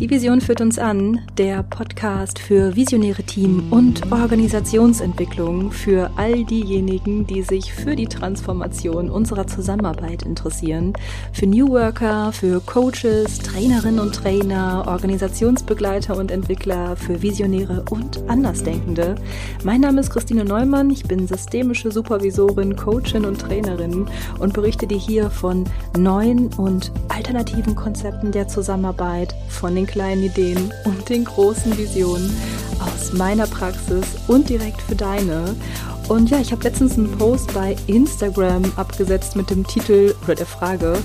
Die Vision führt uns an, der Podcast für visionäre Team- und Organisationsentwicklung für all diejenigen, die sich für die Transformation unserer Zusammenarbeit interessieren, für New Worker, für Coaches, Trainerinnen und Trainer, Organisationsbegleiter und Entwickler, für Visionäre und Andersdenkende. Mein Name ist Christine Neumann, ich bin systemische Supervisorin, Coachin und Trainerin und berichte dir hier von neuen und alternativen Konzepten der Zusammenarbeit, von den kleinen Ideen und den großen Visionen aus meiner Praxis und direkt für deine. Und ja, ich habe letztens einen Post bei Instagram abgesetzt mit dem Titel oder der Frage,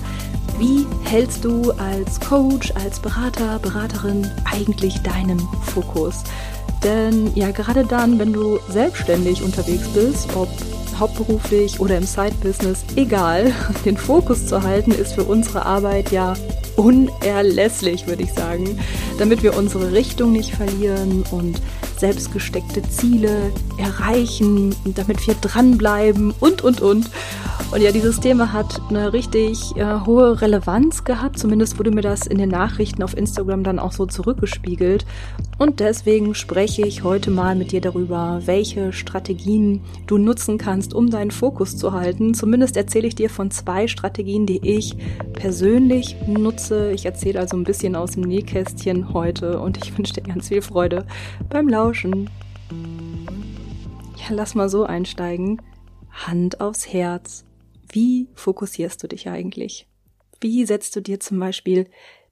wie hältst du als Coach, als Berater, Beraterin eigentlich deinen Fokus? Denn ja, gerade dann, wenn du selbstständig unterwegs bist, ob hauptberuflich oder im Side-Business, egal, den Fokus zu halten, ist für unsere Arbeit ja unerlässlich, würde ich sagen, damit wir unsere Richtung nicht verlieren und selbstgesteckte Ziele erreichen damit wir dranbleiben und, und, und. Und ja, dieses Thema hat eine richtig äh, hohe Relevanz gehabt. Zumindest wurde mir das in den Nachrichten auf Instagram dann auch so zurückgespiegelt. Und deswegen spreche ich heute mal mit dir darüber, welche Strategien du nutzen kannst, um deinen Fokus zu halten. Zumindest erzähle ich dir von zwei Strategien, die ich persönlich nutze. Ich erzähle also ein bisschen aus dem Nähkästchen heute und ich wünsche dir ganz viel Freude beim Lauschen. Ja, lass mal so einsteigen. Hand aufs Herz. Wie fokussierst du dich eigentlich? Wie setzt du dir zum Beispiel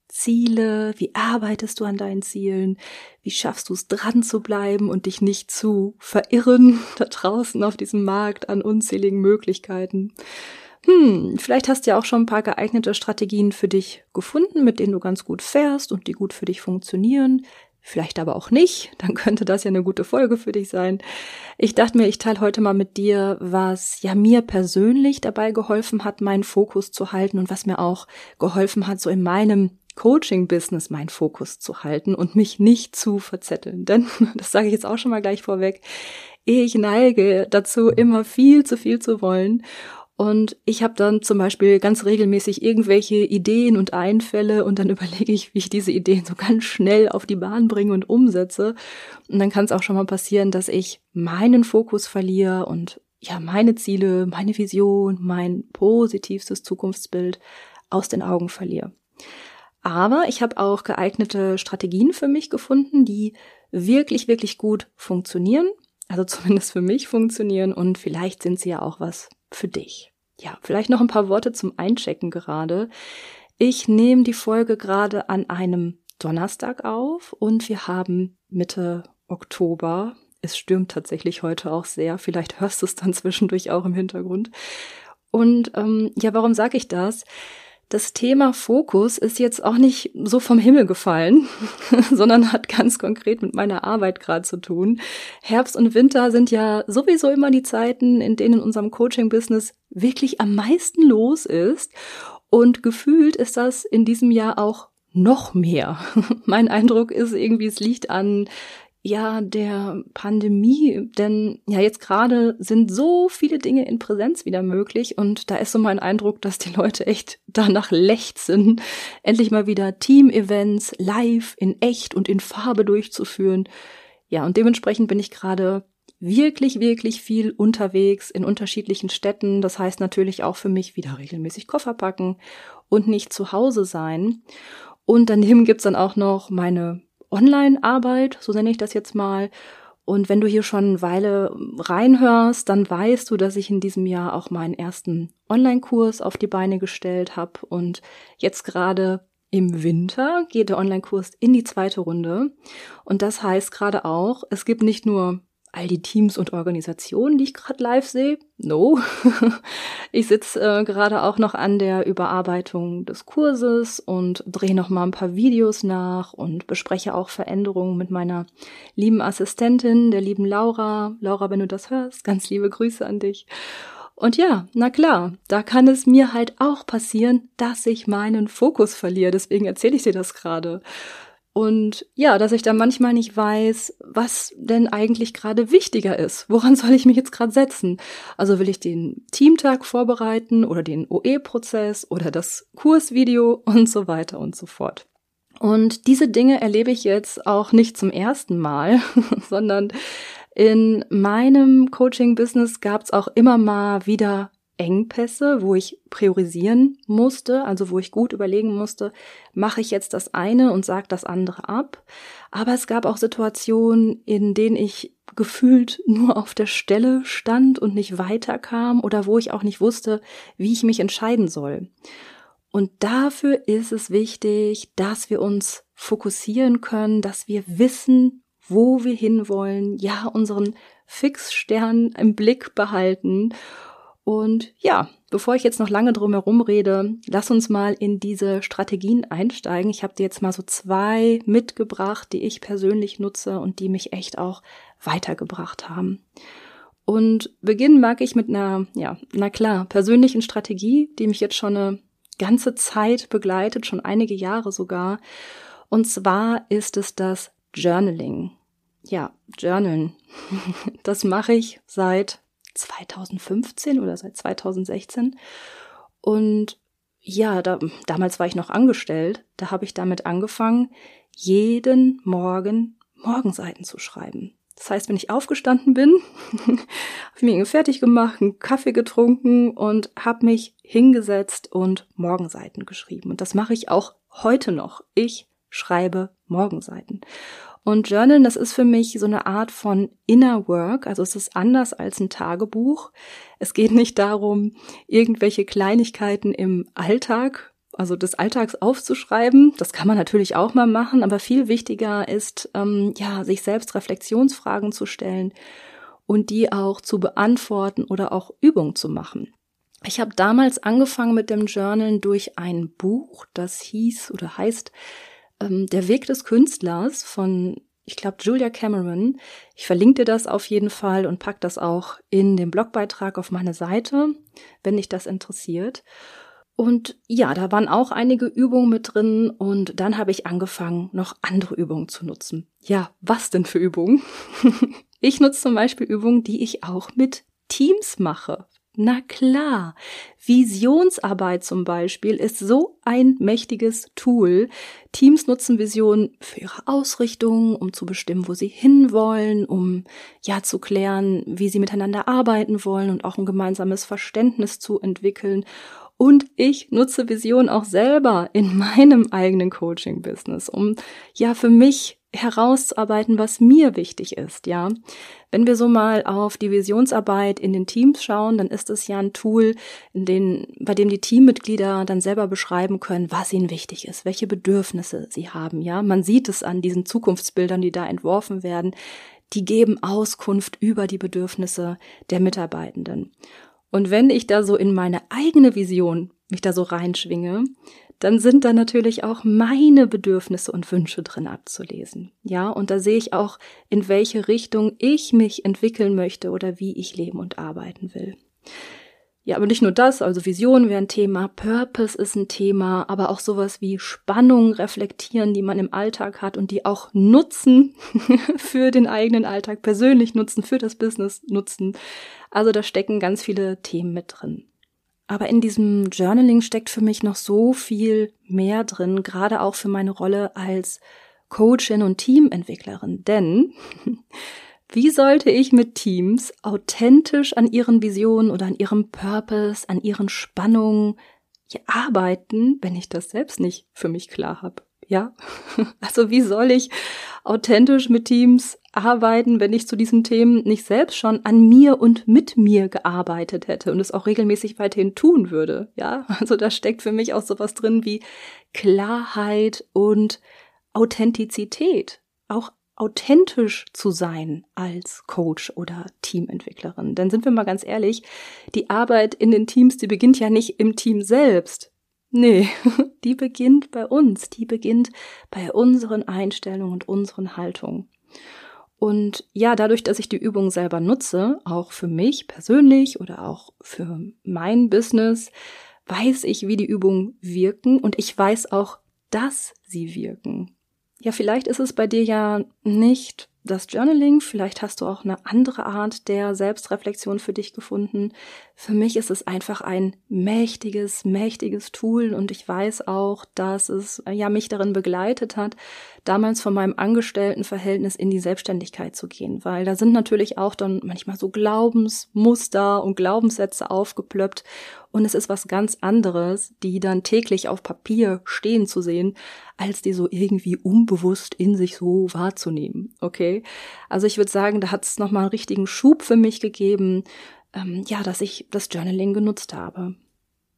Ziele? Wie arbeitest du an deinen Zielen? Wie schaffst du es dran zu bleiben und dich nicht zu verirren da draußen auf diesem Markt an unzähligen Möglichkeiten? Hm, vielleicht hast du ja auch schon ein paar geeignete Strategien für dich gefunden, mit denen du ganz gut fährst und die gut für dich funktionieren vielleicht aber auch nicht, dann könnte das ja eine gute Folge für dich sein. Ich dachte mir, ich teile heute mal mit dir, was ja mir persönlich dabei geholfen hat, meinen Fokus zu halten und was mir auch geholfen hat, so in meinem Coaching-Business meinen Fokus zu halten und mich nicht zu verzetteln. Denn, das sage ich jetzt auch schon mal gleich vorweg, ich neige dazu, immer viel zu viel zu wollen und ich habe dann zum Beispiel ganz regelmäßig irgendwelche Ideen und Einfälle und dann überlege ich, wie ich diese Ideen so ganz schnell auf die Bahn bringe und umsetze. Und dann kann es auch schon mal passieren, dass ich meinen Fokus verliere und ja, meine Ziele, meine Vision, mein positivstes Zukunftsbild aus den Augen verliere. Aber ich habe auch geeignete Strategien für mich gefunden, die wirklich, wirklich gut funktionieren. Also zumindest für mich funktionieren und vielleicht sind sie ja auch was für dich. Ja, vielleicht noch ein paar Worte zum Einchecken gerade. Ich nehme die Folge gerade an einem Donnerstag auf und wir haben Mitte Oktober. Es stürmt tatsächlich heute auch sehr. Vielleicht hörst du es dann zwischendurch auch im Hintergrund. Und ähm, ja, warum sage ich das? Das Thema Fokus ist jetzt auch nicht so vom Himmel gefallen, sondern hat ganz konkret mit meiner Arbeit gerade zu tun. Herbst und Winter sind ja sowieso immer die Zeiten, in denen in unserem Coaching-Business wirklich am meisten los ist. Und gefühlt ist das in diesem Jahr auch noch mehr. mein Eindruck ist irgendwie, es liegt an ja der Pandemie, denn ja jetzt gerade sind so viele Dinge in Präsenz wieder möglich und da ist so mein Eindruck, dass die Leute echt danach lechzen, endlich mal wieder Team-Events live in echt und in Farbe durchzuführen. Ja, und dementsprechend bin ich gerade wirklich, wirklich viel unterwegs in unterschiedlichen Städten. Das heißt natürlich auch für mich wieder regelmäßig Koffer packen und nicht zu Hause sein. Und daneben gibt's dann auch noch meine Online-Arbeit, so nenne ich das jetzt mal. Und wenn du hier schon eine Weile reinhörst, dann weißt du, dass ich in diesem Jahr auch meinen ersten Online-Kurs auf die Beine gestellt habe. Und jetzt gerade im Winter geht der Online-Kurs in die zweite Runde. Und das heißt gerade auch, es gibt nicht nur all die Teams und Organisationen, die ich gerade live sehe. No. ich sitze äh, gerade auch noch an der Überarbeitung des Kurses und drehe noch mal ein paar Videos nach und bespreche auch Veränderungen mit meiner lieben Assistentin, der lieben Laura. Laura, wenn du das hörst, ganz liebe Grüße an dich. Und ja, na klar, da kann es mir halt auch passieren, dass ich meinen Fokus verliere. Deswegen erzähle ich dir das gerade. Und ja, dass ich da manchmal nicht weiß, was denn eigentlich gerade wichtiger ist. Woran soll ich mich jetzt gerade setzen? Also will ich den Teamtag vorbereiten oder den OE-Prozess oder das Kursvideo und so weiter und so fort. Und diese Dinge erlebe ich jetzt auch nicht zum ersten Mal, sondern in meinem Coaching-Business gab es auch immer mal wieder Engpässe, wo ich priorisieren musste, also wo ich gut überlegen musste, mache ich jetzt das eine und sage das andere ab. Aber es gab auch Situationen, in denen ich gefühlt nur auf der Stelle stand und nicht weiterkam oder wo ich auch nicht wusste, wie ich mich entscheiden soll. Und dafür ist es wichtig, dass wir uns fokussieren können, dass wir wissen, wo wir hinwollen, ja, unseren Fixstern im Blick behalten und ja, bevor ich jetzt noch lange drum herum rede, lass uns mal in diese Strategien einsteigen. Ich habe dir jetzt mal so zwei mitgebracht, die ich persönlich nutze und die mich echt auch weitergebracht haben. Und beginnen mag ich mit einer, ja, na klar, persönlichen Strategie, die mich jetzt schon eine ganze Zeit begleitet, schon einige Jahre sogar. Und zwar ist es das Journaling. Ja, Journalen. Das mache ich seit 2015 oder seit 2016. Und ja, da, damals war ich noch angestellt. Da habe ich damit angefangen, jeden Morgen Morgenseiten zu schreiben. Das heißt, wenn ich aufgestanden bin, habe ich mir fertig gemacht, einen Kaffee getrunken und habe mich hingesetzt und Morgenseiten geschrieben. Und das mache ich auch heute noch. Ich schreibe Morgenseiten. Und Journalen, das ist für mich so eine Art von Inner Work. Also es ist anders als ein Tagebuch. Es geht nicht darum, irgendwelche Kleinigkeiten im Alltag, also des Alltags aufzuschreiben. Das kann man natürlich auch mal machen, aber viel wichtiger ist, ähm, ja, sich selbst Reflexionsfragen zu stellen und die auch zu beantworten oder auch Übungen zu machen. Ich habe damals angefangen mit dem Journalen durch ein Buch, das hieß oder heißt ähm, Der Weg des Künstlers von, ich glaube, Julia Cameron. Ich verlinke dir das auf jeden Fall und pack das auch in den Blogbeitrag auf meine Seite, wenn dich das interessiert. Und ja, da waren auch einige Übungen mit drin und dann habe ich angefangen, noch andere Übungen zu nutzen. Ja, was denn für Übungen? ich nutze zum Beispiel Übungen, die ich auch mit Teams mache. Na klar, Visionsarbeit zum Beispiel ist so ein mächtiges Tool. Teams nutzen Visionen für ihre Ausrichtung, um zu bestimmen, wo sie hinwollen, um ja zu klären, wie sie miteinander arbeiten wollen und auch ein gemeinsames Verständnis zu entwickeln. Und ich nutze Vision auch selber in meinem eigenen Coaching-Business, um ja für mich herauszuarbeiten, was mir wichtig ist, ja. Wenn wir so mal auf die Visionsarbeit in den Teams schauen, dann ist es ja ein Tool, in den, bei dem die Teammitglieder dann selber beschreiben können, was ihnen wichtig ist, welche Bedürfnisse sie haben, ja. Man sieht es an diesen Zukunftsbildern, die da entworfen werden. Die geben Auskunft über die Bedürfnisse der Mitarbeitenden. Und wenn ich da so in meine eigene Vision mich da so reinschwinge, dann sind da natürlich auch meine Bedürfnisse und Wünsche drin abzulesen. Ja, und da sehe ich auch, in welche Richtung ich mich entwickeln möchte oder wie ich leben und arbeiten will. Ja, aber nicht nur das, also Vision wäre ein Thema, Purpose ist ein Thema, aber auch sowas wie Spannung reflektieren, die man im Alltag hat und die auch nutzen für den eigenen Alltag, persönlich nutzen, für das Business nutzen. Also da stecken ganz viele Themen mit drin. Aber in diesem Journaling steckt für mich noch so viel mehr drin, gerade auch für meine Rolle als Coachin und Teamentwicklerin. Denn wie sollte ich mit Teams authentisch an ihren Visionen oder an ihrem Purpose, an ihren Spannungen arbeiten, wenn ich das selbst nicht für mich klar habe? Ja, also wie soll ich authentisch mit Teams arbeiten, wenn ich zu diesen Themen nicht selbst schon an mir und mit mir gearbeitet hätte und es auch regelmäßig weiterhin tun würde. Ja, also da steckt für mich auch sowas drin wie Klarheit und Authentizität. Auch authentisch zu sein als Coach oder Teamentwicklerin. Denn sind wir mal ganz ehrlich, die Arbeit in den Teams, die beginnt ja nicht im Team selbst. Nee, die beginnt bei uns, die beginnt bei unseren Einstellungen und unseren Haltungen. Und ja, dadurch, dass ich die Übung selber nutze, auch für mich persönlich oder auch für mein Business, weiß ich, wie die Übungen wirken und ich weiß auch, dass sie wirken. Ja, vielleicht ist es bei dir ja nicht das Journaling, vielleicht hast du auch eine andere Art der Selbstreflexion für dich gefunden. Für mich ist es einfach ein mächtiges, mächtiges Tool und ich weiß auch, dass es ja mich darin begleitet hat, damals von meinem Angestelltenverhältnis in die Selbstständigkeit zu gehen, weil da sind natürlich auch dann manchmal so Glaubensmuster und Glaubenssätze aufgeplöppt und es ist was ganz anderes, die dann täglich auf Papier stehen zu sehen, als die so irgendwie unbewusst in sich so wahrzunehmen. Okay? Also ich würde sagen, da hat es nochmal einen richtigen Schub für mich gegeben, ähm, ja, dass ich das Journaling genutzt habe.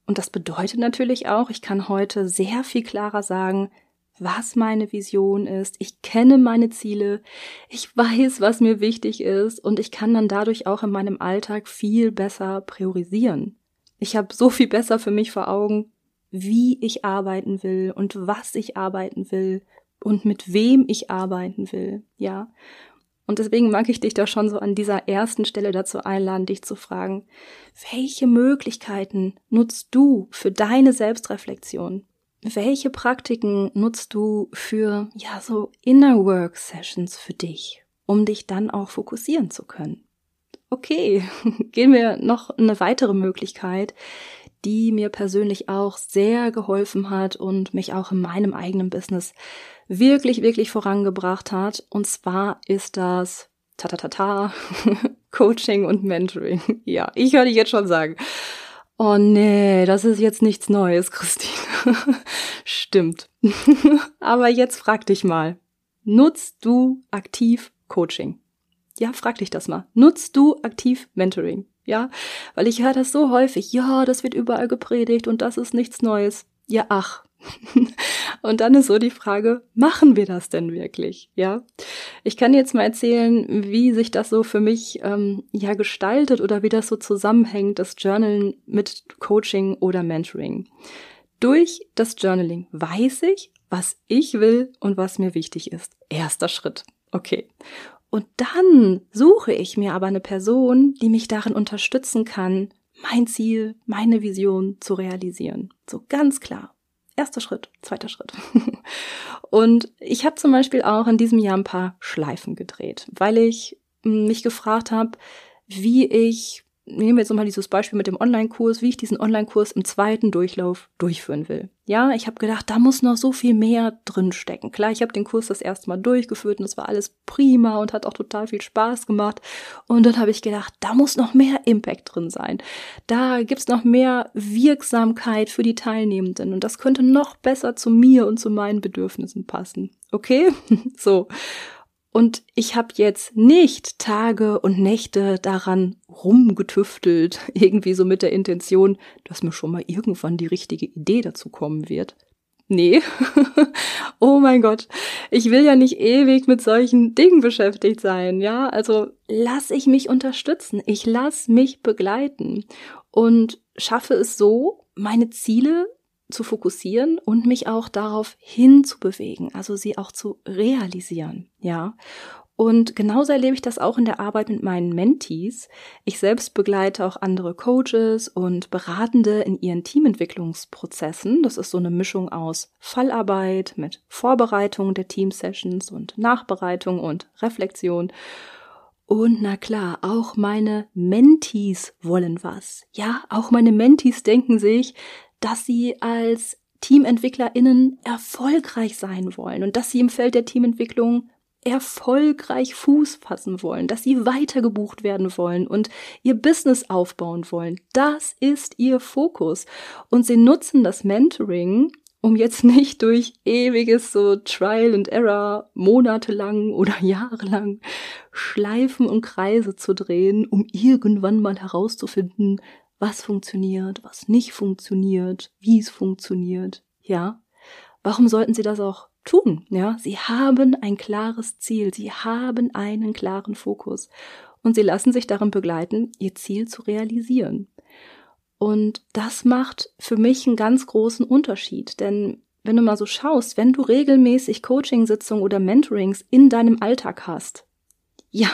Und das bedeutet natürlich auch, ich kann heute sehr viel klarer sagen, was meine Vision ist. Ich kenne meine Ziele. Ich weiß, was mir wichtig ist. Und ich kann dann dadurch auch in meinem Alltag viel besser priorisieren. Ich habe so viel besser für mich vor Augen, wie ich arbeiten will und was ich arbeiten will und mit wem ich arbeiten will, ja. Und deswegen mag ich dich da schon so an dieser ersten Stelle dazu einladen, dich zu fragen, welche Möglichkeiten nutzt du für deine Selbstreflexion? Welche Praktiken nutzt du für, ja, so Inner Work Sessions für dich, um dich dann auch fokussieren zu können? Okay, gehen wir noch eine weitere Möglichkeit, die mir persönlich auch sehr geholfen hat und mich auch in meinem eigenen Business wirklich, wirklich vorangebracht hat. Und zwar ist das ta ta ta ta Coaching und Mentoring. Ja, ich höre dich jetzt schon sagen. Oh nee, das ist jetzt nichts Neues, Christine. Stimmt. Aber jetzt frag dich mal, nutzt du aktiv Coaching? Ja, frag dich das mal. Nutzt du aktiv Mentoring? Ja, weil ich höre das so häufig. Ja, das wird überall gepredigt und das ist nichts Neues. Ja, ach. und dann ist so die Frage, machen wir das denn wirklich? Ja, ich kann jetzt mal erzählen, wie sich das so für mich ähm, ja gestaltet oder wie das so zusammenhängt, das Journalen mit Coaching oder Mentoring. Durch das Journaling weiß ich, was ich will und was mir wichtig ist. Erster Schritt. Okay. Und dann suche ich mir aber eine Person, die mich darin unterstützen kann, mein Ziel, meine Vision zu realisieren. So ganz klar. Erster Schritt, zweiter Schritt. Und ich habe zum Beispiel auch in diesem Jahr ein paar Schleifen gedreht, weil ich mich gefragt habe, wie ich nehmen wir jetzt nochmal dieses Beispiel mit dem Online-Kurs, wie ich diesen Online-Kurs im zweiten Durchlauf durchführen will. Ja, ich habe gedacht, da muss noch so viel mehr drin stecken. Klar, ich habe den Kurs das erste Mal durchgeführt und es war alles prima und hat auch total viel Spaß gemacht. Und dann habe ich gedacht, da muss noch mehr Impact drin sein. Da gibt's noch mehr Wirksamkeit für die Teilnehmenden und das könnte noch besser zu mir und zu meinen Bedürfnissen passen. Okay? so. Und ich habe jetzt nicht Tage und Nächte daran rumgetüftelt, irgendwie so mit der Intention, dass mir schon mal irgendwann die richtige Idee dazu kommen wird. Nee. oh mein Gott. Ich will ja nicht ewig mit solchen Dingen beschäftigt sein, ja? Also lass ich mich unterstützen. Ich lass mich begleiten und schaffe es so, meine Ziele zu fokussieren und mich auch darauf hinzubewegen, also sie auch zu realisieren, ja. Und genauso erlebe ich das auch in der Arbeit mit meinen Mentees. Ich selbst begleite auch andere Coaches und Beratende in ihren Teamentwicklungsprozessen. Das ist so eine Mischung aus Fallarbeit mit Vorbereitung der Teamsessions und Nachbereitung und Reflexion. Und na klar, auch meine Mentees wollen was. Ja, auch meine Mentees denken sich, dass sie als TeamentwicklerInnen erfolgreich sein wollen und dass sie im Feld der Teamentwicklung erfolgreich Fuß fassen wollen, dass sie weitergebucht werden wollen und ihr Business aufbauen wollen. Das ist ihr Fokus. Und sie nutzen das Mentoring, um jetzt nicht durch ewiges so Trial and Error monatelang oder jahrelang Schleifen und Kreise zu drehen, um irgendwann mal herauszufinden, was funktioniert, was nicht funktioniert, wie es funktioniert, ja? Warum sollten sie das auch tun? Ja, sie haben ein klares Ziel, sie haben einen klaren Fokus und sie lassen sich darin begleiten, ihr Ziel zu realisieren. Und das macht für mich einen ganz großen Unterschied, denn wenn du mal so schaust, wenn du regelmäßig Coaching-Sitzungen oder Mentorings in deinem Alltag hast, ja,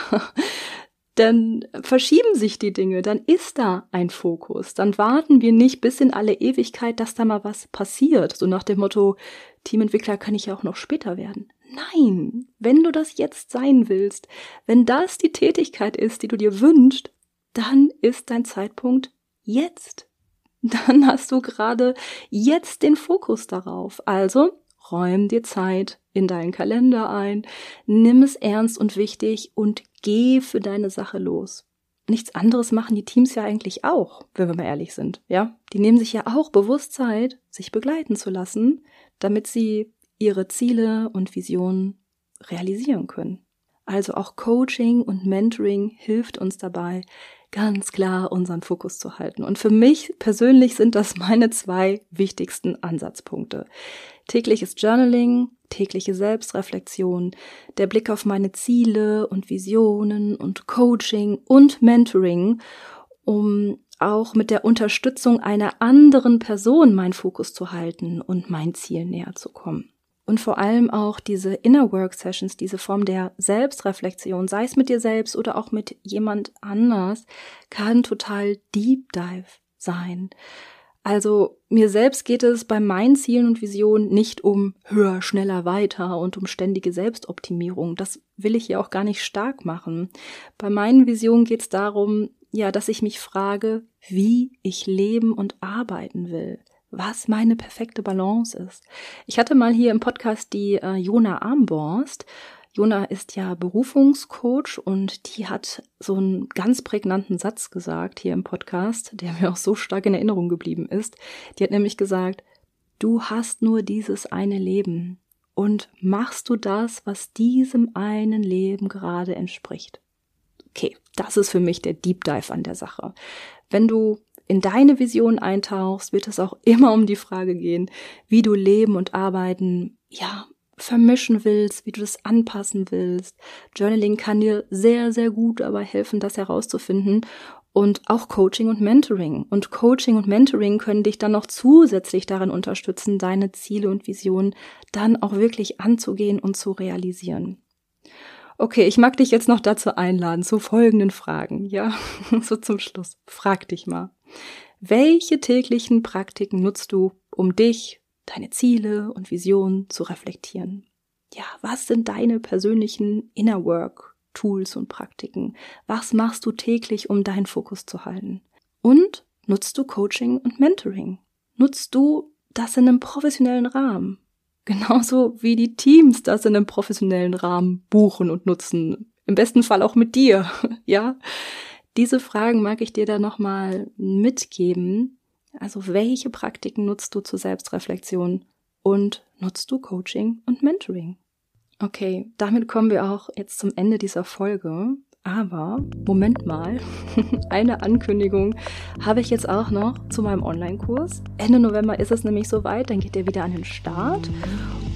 dann verschieben sich die Dinge, dann ist da ein Fokus. Dann warten wir nicht bis in alle Ewigkeit, dass da mal was passiert. So nach dem Motto, Teamentwickler kann ich ja auch noch später werden. Nein, wenn du das jetzt sein willst, wenn das die Tätigkeit ist, die du dir wünschst, dann ist dein Zeitpunkt jetzt. Dann hast du gerade jetzt den Fokus darauf. Also räum dir Zeit in deinen Kalender ein, nimm es ernst und wichtig und geh für deine Sache los. Nichts anderes machen die Teams ja eigentlich auch, wenn wir mal ehrlich sind, ja? Die nehmen sich ja auch bewusst Zeit, sich begleiten zu lassen, damit sie ihre Ziele und Visionen realisieren können. Also auch Coaching und Mentoring hilft uns dabei, ganz klar unseren Fokus zu halten. Und für mich persönlich sind das meine zwei wichtigsten Ansatzpunkte. Tägliches Journaling, tägliche Selbstreflexion, der Blick auf meine Ziele und Visionen und Coaching und Mentoring, um auch mit der Unterstützung einer anderen Person meinen Fokus zu halten und mein Ziel näher zu kommen und vor allem auch diese Inner Work Sessions, diese Form der Selbstreflexion, sei es mit dir selbst oder auch mit jemand anders, kann total Deep Dive sein. Also mir selbst geht es bei meinen Zielen und Visionen nicht um höher, schneller, weiter und um ständige Selbstoptimierung. Das will ich ja auch gar nicht stark machen. Bei meinen Visionen geht es darum, ja, dass ich mich frage, wie ich leben und arbeiten will was meine perfekte Balance ist. Ich hatte mal hier im Podcast die äh, Jona Armborst. Jona ist ja Berufungscoach und die hat so einen ganz prägnanten Satz gesagt hier im Podcast, der mir auch so stark in Erinnerung geblieben ist. Die hat nämlich gesagt, du hast nur dieses eine Leben und machst du das, was diesem einen Leben gerade entspricht. Okay, das ist für mich der Deep Dive an der Sache. Wenn du in deine Vision eintauchst, wird es auch immer um die Frage gehen, wie du Leben und Arbeiten, ja, vermischen willst, wie du das anpassen willst. Journaling kann dir sehr, sehr gut dabei helfen, das herauszufinden. Und auch Coaching und Mentoring. Und Coaching und Mentoring können dich dann noch zusätzlich darin unterstützen, deine Ziele und Visionen dann auch wirklich anzugehen und zu realisieren. Okay, ich mag dich jetzt noch dazu einladen, zu folgenden Fragen, ja, so zum Schluss. Frag dich mal. Welche täglichen Praktiken nutzt du, um dich, deine Ziele und Visionen zu reflektieren? Ja, was sind deine persönlichen Inner Work Tools und Praktiken? Was machst du täglich, um deinen Fokus zu halten? Und nutzt du Coaching und Mentoring? Nutzt du das in einem professionellen Rahmen? Genauso wie die Teams das in einem professionellen Rahmen buchen und nutzen. Im besten Fall auch mit dir, ja? Diese Fragen mag ich dir da nochmal mitgeben. Also welche Praktiken nutzt du zur Selbstreflexion und nutzt du Coaching und Mentoring? Okay, damit kommen wir auch jetzt zum Ende dieser Folge. Aber, Moment mal, eine Ankündigung habe ich jetzt auch noch zu meinem Online-Kurs. Ende November ist es nämlich soweit, dann geht er wieder an den Start.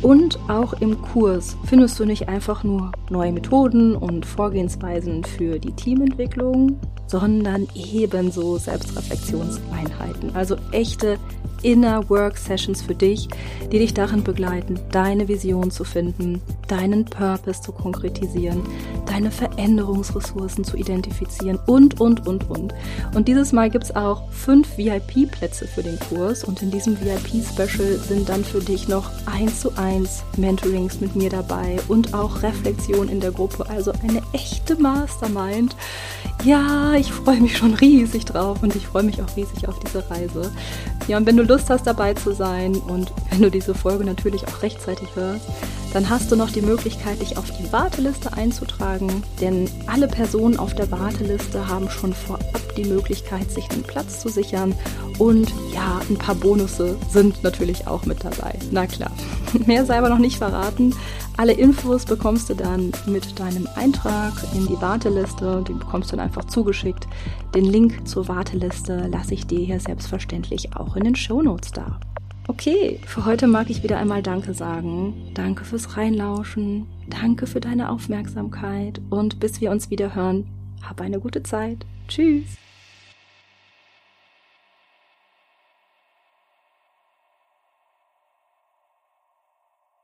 Und auch im Kurs findest du nicht einfach nur neue Methoden und Vorgehensweisen für die Teamentwicklung, sondern ebenso Selbstreflexionseinheiten. Also echte Inner Work Sessions für dich, die dich darin begleiten, deine Vision zu finden, deinen Purpose zu konkretisieren, deine Veränderungsressourcen zu identifizieren und, und, und, und. Und dieses Mal gibt es auch fünf VIP-Plätze für den Kurs und in diesem VIP-Special sind dann für dich noch eins zu eins Mentorings mit mir dabei und auch Reflexion in der Gruppe, also eine echte Mastermind. Ja, ich freue mich schon riesig drauf und ich freue mich auch riesig auf diese Reise. Ja, und wenn du Lust hast, dabei zu sein und wenn du diese Folge natürlich auch rechtzeitig hörst, dann hast du noch die Möglichkeit, dich auf die Warteliste einzutragen, denn alle Personen auf der Warteliste haben schon vorab die Möglichkeit, sich einen Platz zu sichern und ja, ein paar Bonusse sind natürlich auch mit dabei. Na klar, mehr sei aber noch nicht verraten. Alle Infos bekommst du dann mit deinem Eintrag in die Warteliste. Die bekommst du dann einfach zugeschickt. Den Link zur Warteliste lasse ich dir hier selbstverständlich auch in den Show Notes da. Okay, für heute mag ich wieder einmal Danke sagen. Danke fürs Reinlauschen. Danke für deine Aufmerksamkeit. Und bis wir uns wieder hören, hab eine gute Zeit. Tschüss.